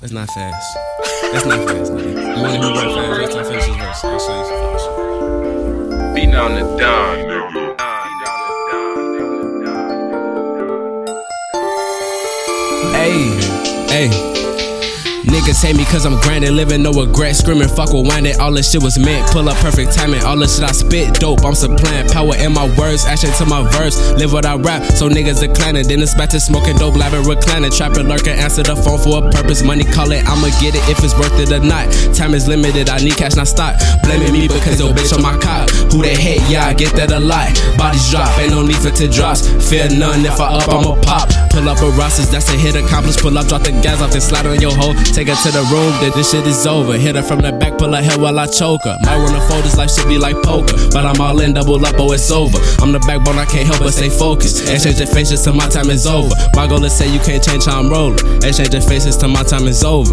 That's not fast. That's not fast, nigga. You wanna hear what fast? Till I finish this verse. I'll show you. Beating on the dawn, nigga. Hey, hey. Niggas hate me cause I'm grinding, living no regret, screaming fuck with winding. All this shit was meant, pull up perfect timing. All this shit I spit, dope. I'm supplying power in my words, action to my verse. Live what I rap, so niggas declining. Then it's back to smoking dope, labbing, reclining. Trapping, lurking, answer the phone for a purpose. Money call it, I'ma get it if it's worth it or not. Time is limited, I need cash, not stock. Blaming me because your bitch on my cop. Who they hate, yeah, I get that a lot. Bodies drop, ain't no need for to drops. Fear none, if I up, I'ma pop. Pull up a Ross's, that's a hit accomplished. Pull up, drop the gas off, then slide on your hoe. Take her to the room, then this shit is over. Hit her from the back, pull her hair while I choke her. Might wanna fold this life should be like poker. But I'm all in, double up, oh, it's over. I'm the backbone, I can't help but stay focused. Exchange your faces till my time is over. My goal is say you can't change how I'm rolling. Exchange your faces till my time is over.